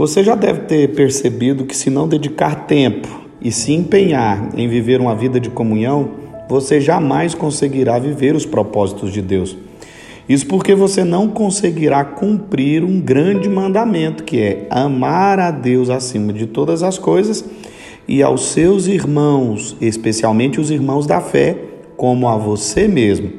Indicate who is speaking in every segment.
Speaker 1: Você já deve ter percebido que, se não dedicar tempo e se empenhar em viver uma vida de comunhão, você jamais conseguirá viver os propósitos de Deus. Isso porque você não conseguirá cumprir um grande mandamento, que é amar a Deus acima de todas as coisas e aos seus irmãos, especialmente os irmãos da fé, como a você mesmo.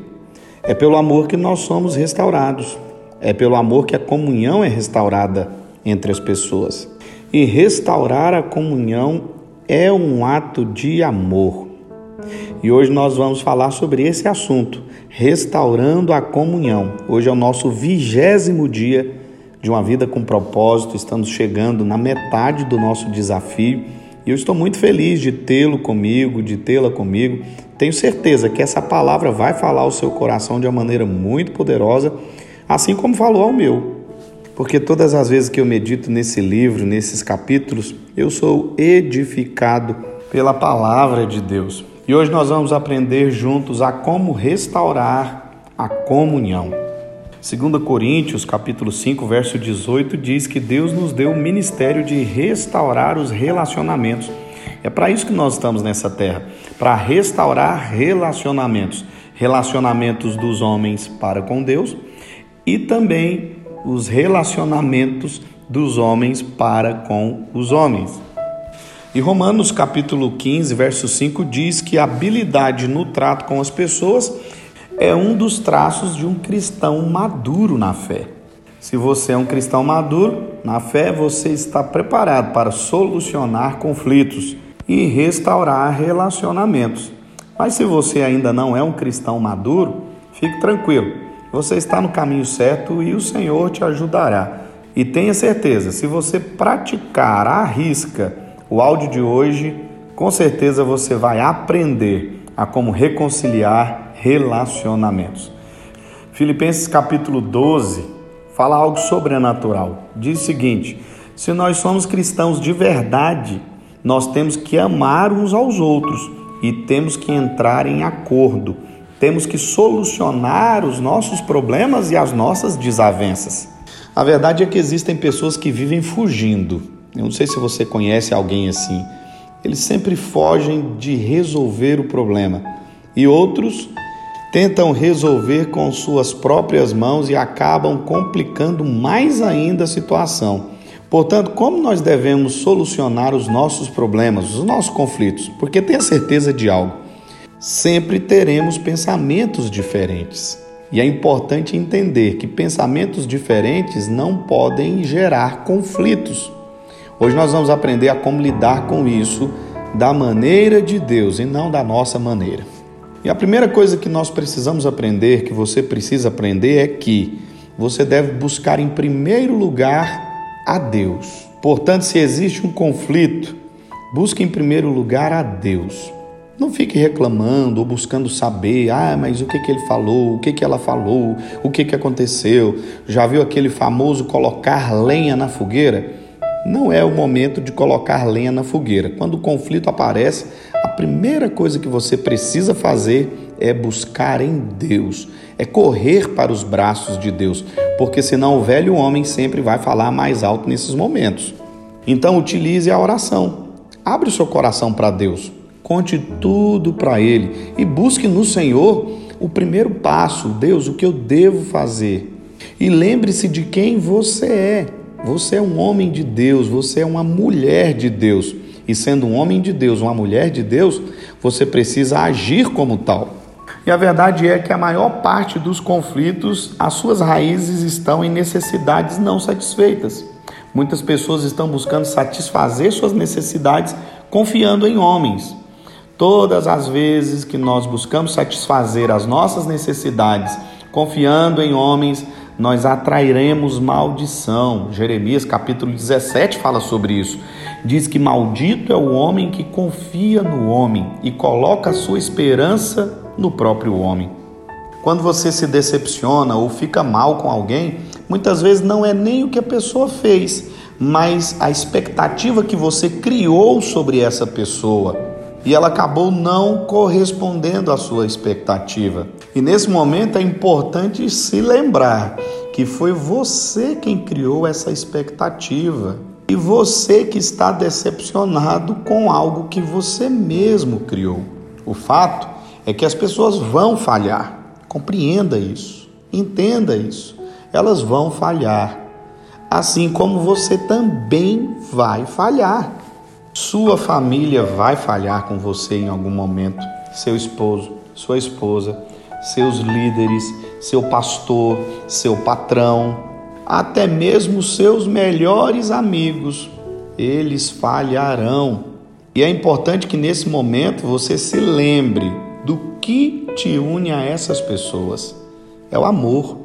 Speaker 1: É pelo amor que nós somos restaurados. É pelo amor que a comunhão é restaurada entre as pessoas. E restaurar a comunhão é um ato de amor. E hoje nós vamos falar sobre esse assunto, restaurando a comunhão. Hoje é o nosso vigésimo dia de uma vida com propósito, estamos chegando na metade do nosso desafio e eu estou muito feliz de tê-lo comigo, de tê-la comigo. Tenho certeza que essa palavra vai falar ao seu coração de uma maneira muito poderosa, assim como falou ao meu porque todas as vezes que eu medito nesse livro, nesses capítulos, eu sou edificado pela palavra de Deus. E hoje nós vamos aprender juntos a como restaurar a comunhão. 2 Coríntios, capítulo 5, verso 18 diz que Deus nos deu o ministério de restaurar os relacionamentos. É para isso que nós estamos nessa terra, para restaurar relacionamentos, relacionamentos dos homens para com Deus e também os relacionamentos dos homens para com os homens. E Romanos capítulo 15, verso 5 diz que a habilidade no trato com as pessoas é um dos traços de um cristão maduro na fé. Se você é um cristão maduro na fé, você está preparado para solucionar conflitos e restaurar relacionamentos. Mas se você ainda não é um cristão maduro, fique tranquilo você está no caminho certo e o Senhor te ajudará. E tenha certeza, se você praticar à risca o áudio de hoje, com certeza você vai aprender a como reconciliar relacionamentos. Filipenses capítulo 12 fala algo sobrenatural. Diz o seguinte: se nós somos cristãos de verdade, nós temos que amar uns aos outros e temos que entrar em acordo temos que solucionar os nossos problemas e as nossas desavenças. A verdade é que existem pessoas que vivem fugindo. Eu não sei se você conhece alguém assim. Eles sempre fogem de resolver o problema. E outros tentam resolver com suas próprias mãos e acabam complicando mais ainda a situação. Portanto, como nós devemos solucionar os nossos problemas, os nossos conflitos? Porque tenha certeza de algo sempre teremos pensamentos diferentes. E é importante entender que pensamentos diferentes não podem gerar conflitos. Hoje nós vamos aprender a como lidar com isso da maneira de Deus e não da nossa maneira. E a primeira coisa que nós precisamos aprender, que você precisa aprender, é que você deve buscar em primeiro lugar a Deus. Portanto, se existe um conflito, busque em primeiro lugar a Deus. Não fique reclamando ou buscando saber, ah, mas o que, que ele falou, o que, que ela falou, o que, que aconteceu. Já viu aquele famoso colocar lenha na fogueira? Não é o momento de colocar lenha na fogueira. Quando o conflito aparece, a primeira coisa que você precisa fazer é buscar em Deus, é correr para os braços de Deus, porque senão o velho homem sempre vai falar mais alto nesses momentos. Então utilize a oração. Abre o seu coração para Deus. Conte tudo para Ele e busque no Senhor o primeiro passo. Deus, o que eu devo fazer? E lembre-se de quem você é. Você é um homem de Deus, você é uma mulher de Deus. E sendo um homem de Deus, uma mulher de Deus, você precisa agir como tal. E a verdade é que a maior parte dos conflitos, as suas raízes estão em necessidades não satisfeitas. Muitas pessoas estão buscando satisfazer suas necessidades confiando em homens. Todas as vezes que nós buscamos satisfazer as nossas necessidades, confiando em homens, nós atrairemos maldição. Jeremias capítulo 17 fala sobre isso. Diz que maldito é o homem que confia no homem e coloca a sua esperança no próprio homem. Quando você se decepciona ou fica mal com alguém, muitas vezes não é nem o que a pessoa fez, mas a expectativa que você criou sobre essa pessoa e ela acabou não correspondendo à sua expectativa. E nesse momento é importante se lembrar que foi você quem criou essa expectativa. e você que está decepcionado com algo que você mesmo criou. O fato é que as pessoas vão falhar. Compreenda isso, entenda isso. Elas vão falhar, assim como você também vai falhar. Sua família vai falhar com você em algum momento. Seu esposo, sua esposa, seus líderes, seu pastor, seu patrão, até mesmo seus melhores amigos, eles falharão. E é importante que nesse momento você se lembre do que te une a essas pessoas. É o amor.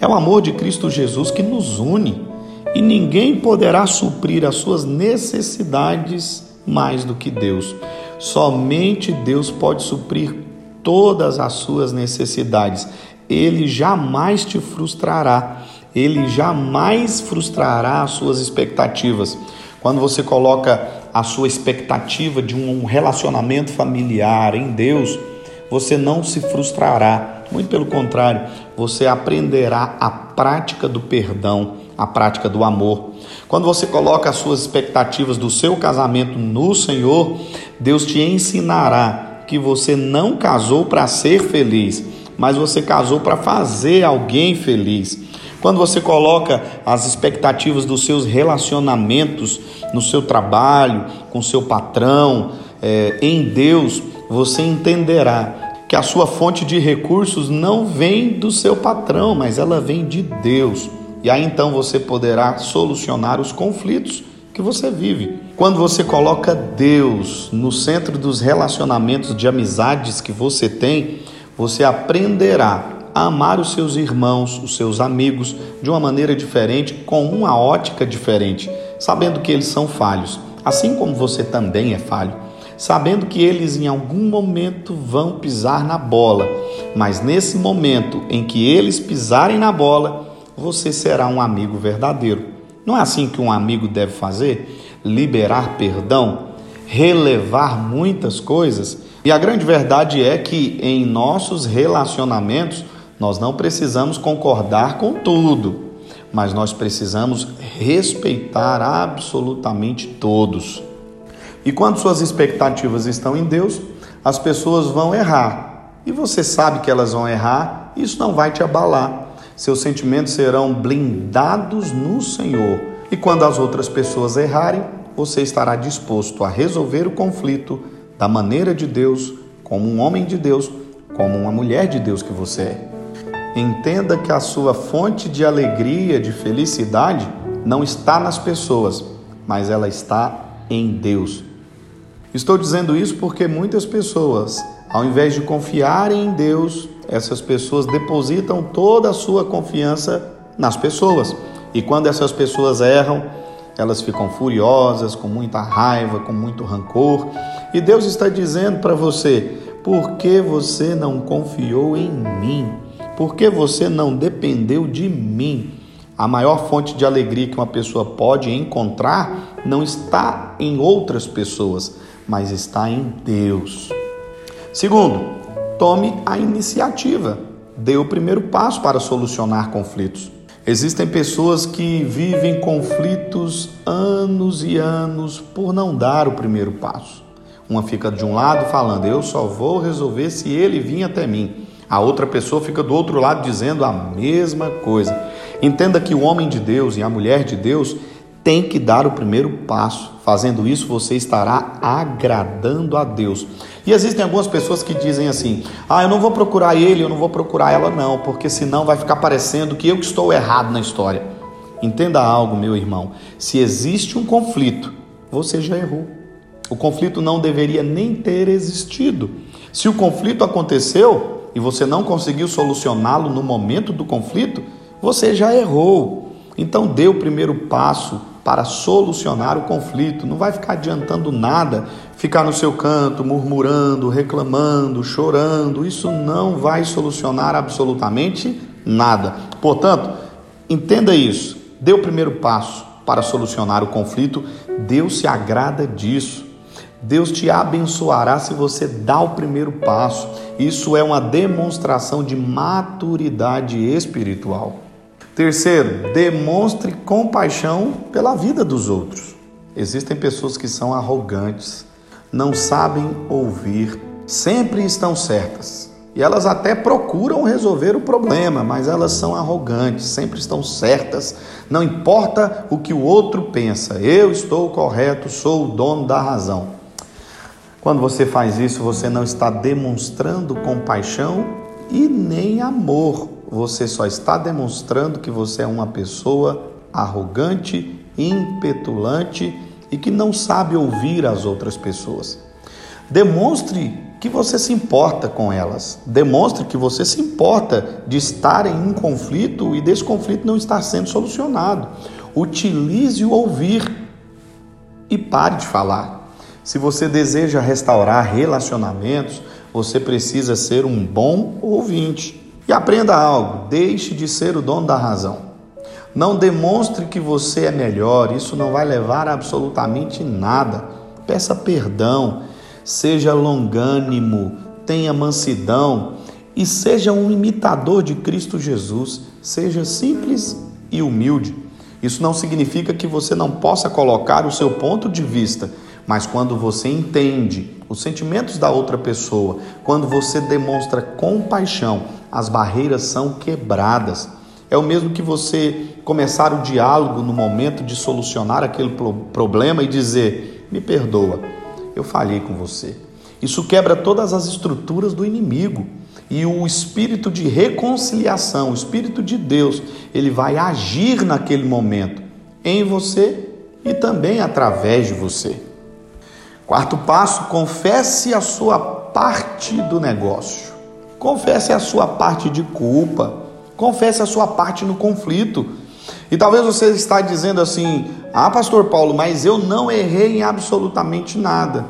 Speaker 1: É o amor de Cristo Jesus que nos une. E ninguém poderá suprir as suas necessidades mais do que Deus. Somente Deus pode suprir todas as suas necessidades. Ele jamais te frustrará ele jamais frustrará as suas expectativas. Quando você coloca a sua expectativa de um relacionamento familiar em Deus, você não se frustrará. Muito pelo contrário, você aprenderá a prática do perdão, a prática do amor. Quando você coloca as suas expectativas do seu casamento no Senhor, Deus te ensinará que você não casou para ser feliz, mas você casou para fazer alguém feliz. Quando você coloca as expectativas dos seus relacionamentos no seu trabalho, com seu patrão, é, em Deus, você entenderá que a sua fonte de recursos não vem do seu patrão, mas ela vem de Deus. E aí então você poderá solucionar os conflitos que você vive. Quando você coloca Deus no centro dos relacionamentos de amizades que você tem, você aprenderá a amar os seus irmãos, os seus amigos, de uma maneira diferente, com uma ótica diferente, sabendo que eles são falhos, assim como você também é falho, sabendo que eles em algum momento vão pisar na bola, mas nesse momento em que eles pisarem na bola, você será um amigo verdadeiro. Não é assim que um amigo deve fazer? Liberar perdão, relevar muitas coisas. E a grande verdade é que em nossos relacionamentos, nós não precisamos concordar com tudo, mas nós precisamos respeitar absolutamente todos. E quando suas expectativas estão em Deus, as pessoas vão errar. E você sabe que elas vão errar, isso não vai te abalar. Seus sentimentos serão blindados no Senhor. E quando as outras pessoas errarem, você estará disposto a resolver o conflito da maneira de Deus, como um homem de Deus, como uma mulher de Deus que você é. Entenda que a sua fonte de alegria, de felicidade, não está nas pessoas, mas ela está em Deus. Estou dizendo isso porque muitas pessoas, ao invés de confiarem em Deus, essas pessoas depositam toda a sua confiança nas pessoas. E quando essas pessoas erram, elas ficam furiosas, com muita raiva, com muito rancor. E Deus está dizendo para você: por que você não confiou em mim? porque você não dependeu de mim. A maior fonte de alegria que uma pessoa pode encontrar não está em outras pessoas, mas está em Deus. Segundo, tome a iniciativa. Dê o primeiro passo para solucionar conflitos. Existem pessoas que vivem conflitos anos e anos por não dar o primeiro passo. Uma fica de um lado falando, eu só vou resolver se ele vir até mim. A outra pessoa fica do outro lado dizendo a mesma coisa. Entenda que o homem de Deus e a mulher de Deus tem que dar o primeiro passo. Fazendo isso, você estará agradando a Deus. E existem algumas pessoas que dizem assim: ah, eu não vou procurar ele, eu não vou procurar ela, não, porque senão vai ficar parecendo que eu estou errado na história. Entenda algo, meu irmão: se existe um conflito, você já errou. O conflito não deveria nem ter existido. Se o conflito aconteceu, e você não conseguiu solucioná-lo no momento do conflito, você já errou. Então dê o primeiro passo para solucionar o conflito. Não vai ficar adiantando nada ficar no seu canto, murmurando, reclamando, chorando. Isso não vai solucionar absolutamente nada. Portanto, entenda isso. Dê o primeiro passo para solucionar o conflito. Deus se agrada disso. Deus te abençoará se você dá o primeiro passo. Isso é uma demonstração de maturidade espiritual. Terceiro, demonstre compaixão pela vida dos outros. Existem pessoas que são arrogantes, não sabem ouvir, sempre estão certas. E elas até procuram resolver o problema, mas elas são arrogantes, sempre estão certas. Não importa o que o outro pensa, eu estou correto, sou o dono da razão. Quando você faz isso, você não está demonstrando compaixão e nem amor. Você só está demonstrando que você é uma pessoa arrogante, impetulante e que não sabe ouvir as outras pessoas. Demonstre que você se importa com elas. Demonstre que você se importa de estar em um conflito e desse conflito não estar sendo solucionado. Utilize o ouvir e pare de falar. Se você deseja restaurar relacionamentos, você precisa ser um bom ouvinte. E aprenda algo: deixe de ser o dono da razão. Não demonstre que você é melhor, isso não vai levar a absolutamente nada. Peça perdão, seja longânimo, tenha mansidão e seja um imitador de Cristo Jesus. Seja simples e humilde. Isso não significa que você não possa colocar o seu ponto de vista, mas quando você entende os sentimentos da outra pessoa, quando você demonstra compaixão, as barreiras são quebradas. É o mesmo que você começar o diálogo no momento de solucionar aquele problema e dizer: Me perdoa, eu falhei com você. Isso quebra todas as estruturas do inimigo. E o espírito de reconciliação, o espírito de Deus, ele vai agir naquele momento em você e também através de você. Quarto passo, confesse a sua parte do negócio. Confesse a sua parte de culpa. Confesse a sua parte no conflito. E talvez você está dizendo assim: "Ah, pastor Paulo, mas eu não errei em absolutamente nada".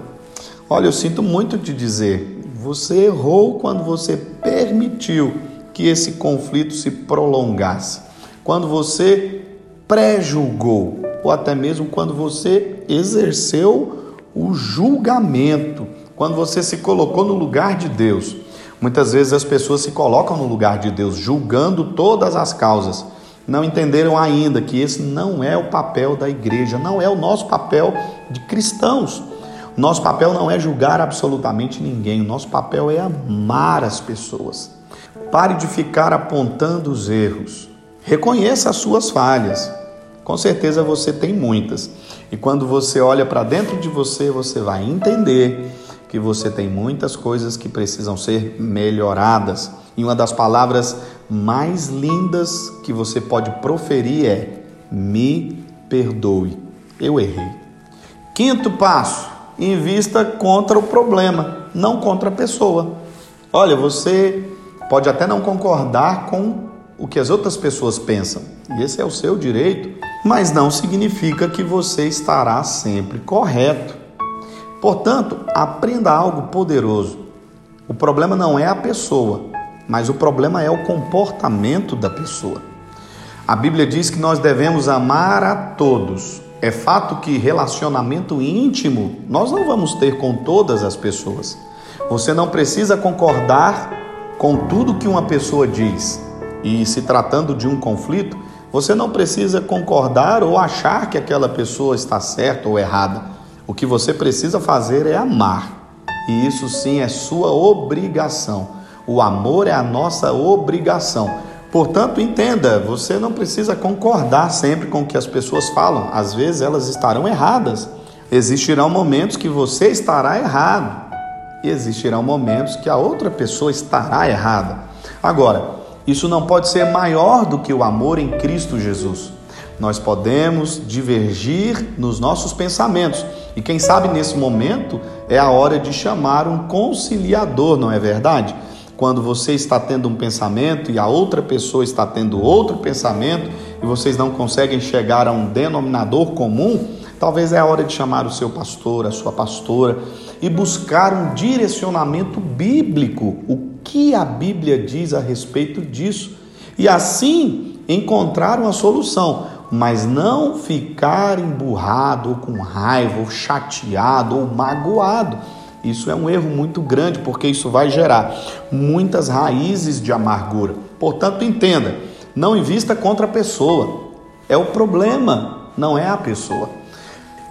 Speaker 1: Olha, eu sinto muito te dizer, você errou quando você permitiu que esse conflito se prolongasse. Quando você pré-julgou, ou até mesmo quando você exerceu o julgamento, quando você se colocou no lugar de Deus. Muitas vezes as pessoas se colocam no lugar de Deus, julgando todas as causas. Não entenderam ainda que esse não é o papel da igreja, não é o nosso papel de cristãos. Nosso papel não é julgar absolutamente ninguém, o nosso papel é amar as pessoas. Pare de ficar apontando os erros. Reconheça as suas falhas. Com certeza você tem muitas. E quando você olha para dentro de você, você vai entender que você tem muitas coisas que precisam ser melhoradas. E uma das palavras mais lindas que você pode proferir é: me perdoe, eu errei. Quinto passo: invista contra o problema, não contra a pessoa. Olha, você pode até não concordar com o que as outras pessoas pensam, e esse é o seu direito, mas não significa que você estará sempre correto. Portanto, aprenda algo poderoso. O problema não é a pessoa, mas o problema é o comportamento da pessoa. A Bíblia diz que nós devemos amar a todos. É fato que relacionamento íntimo nós não vamos ter com todas as pessoas. Você não precisa concordar com tudo que uma pessoa diz. E se tratando de um conflito, você não precisa concordar ou achar que aquela pessoa está certa ou errada. O que você precisa fazer é amar. E isso sim é sua obrigação. O amor é a nossa obrigação. Portanto, entenda, você não precisa concordar sempre com o que as pessoas falam. Às vezes elas estarão erradas. Existirão momentos que você estará errado. E existirão momentos que a outra pessoa estará errada. Agora, isso não pode ser maior do que o amor em Cristo Jesus. Nós podemos divergir nos nossos pensamentos. E quem sabe nesse momento é a hora de chamar um conciliador, não é verdade? Quando você está tendo um pensamento e a outra pessoa está tendo outro pensamento e vocês não conseguem chegar a um denominador comum, talvez é a hora de chamar o seu pastor, a sua pastora e buscar um direcionamento bíblico. O que a Bíblia diz a respeito disso? E assim encontrar uma solução mas não ficar emburrado, ou com raiva, ou chateado, ou magoado. Isso é um erro muito grande, porque isso vai gerar muitas raízes de amargura. Portanto, entenda: não invista contra a pessoa. É o problema, não é a pessoa.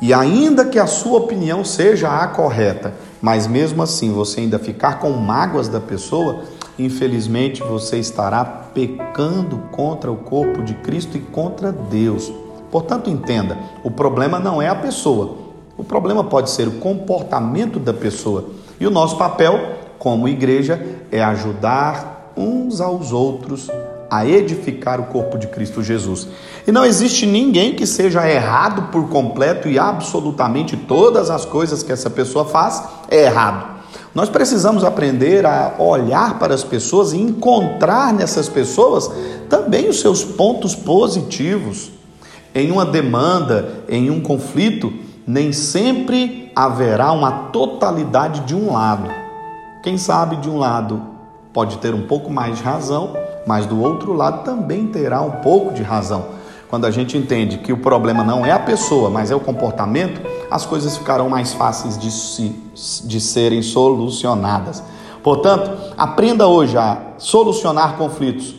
Speaker 1: e ainda que a sua opinião seja a correta, mas mesmo assim você ainda ficar com mágoas da pessoa, infelizmente você estará pecando contra o corpo de Cristo e contra Deus. Portanto, entenda: o problema não é a pessoa, o problema pode ser o comportamento da pessoa. E o nosso papel, como igreja, é ajudar uns aos outros a edificar o corpo de Cristo Jesus. E não existe ninguém que seja errado por completo e absolutamente todas as coisas que essa pessoa faz é errado. Nós precisamos aprender a olhar para as pessoas e encontrar nessas pessoas também os seus pontos positivos. Em uma demanda, em um conflito, nem sempre haverá uma totalidade de um lado. Quem sabe de um lado pode ter um pouco mais de razão, mas do outro lado também terá um pouco de razão. Quando a gente entende que o problema não é a pessoa, mas é o comportamento, as coisas ficarão mais fáceis de, se, de serem solucionadas. Portanto, aprenda hoje a solucionar conflitos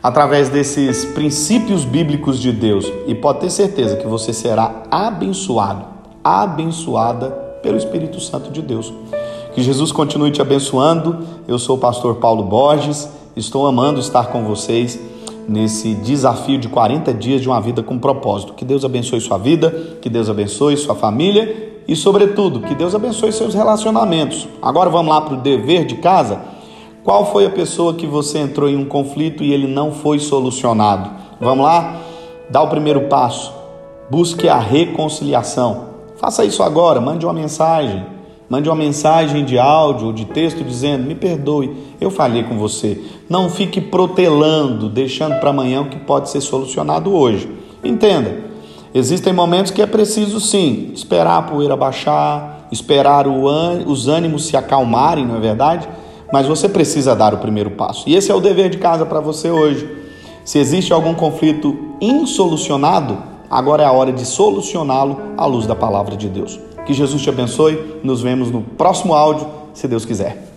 Speaker 1: através desses princípios bíblicos de Deus e pode ter certeza que você será abençoado, abençoada pelo Espírito Santo de Deus. Que Jesus continue te abençoando. Eu sou o pastor Paulo Borges, estou amando estar com vocês nesse desafio de 40 dias de uma vida com propósito. Que Deus abençoe sua vida, que Deus abençoe sua família e, sobretudo, que Deus abençoe seus relacionamentos. Agora vamos lá para o dever de casa. Qual foi a pessoa que você entrou em um conflito e ele não foi solucionado? Vamos lá? Dá o primeiro passo. Busque a reconciliação. Faça isso agora, mande uma mensagem Mande uma mensagem de áudio ou de texto dizendo: Me perdoe, eu falhei com você. Não fique protelando, deixando para amanhã o que pode ser solucionado hoje. Entenda, existem momentos que é preciso sim esperar a poeira baixar, esperar os ânimos se acalmarem, não é verdade? Mas você precisa dar o primeiro passo. E esse é o dever de casa para você hoje. Se existe algum conflito insolucionado, agora é a hora de solucioná-lo à luz da palavra de Deus. Que Jesus te abençoe. Nos vemos no próximo áudio, se Deus quiser.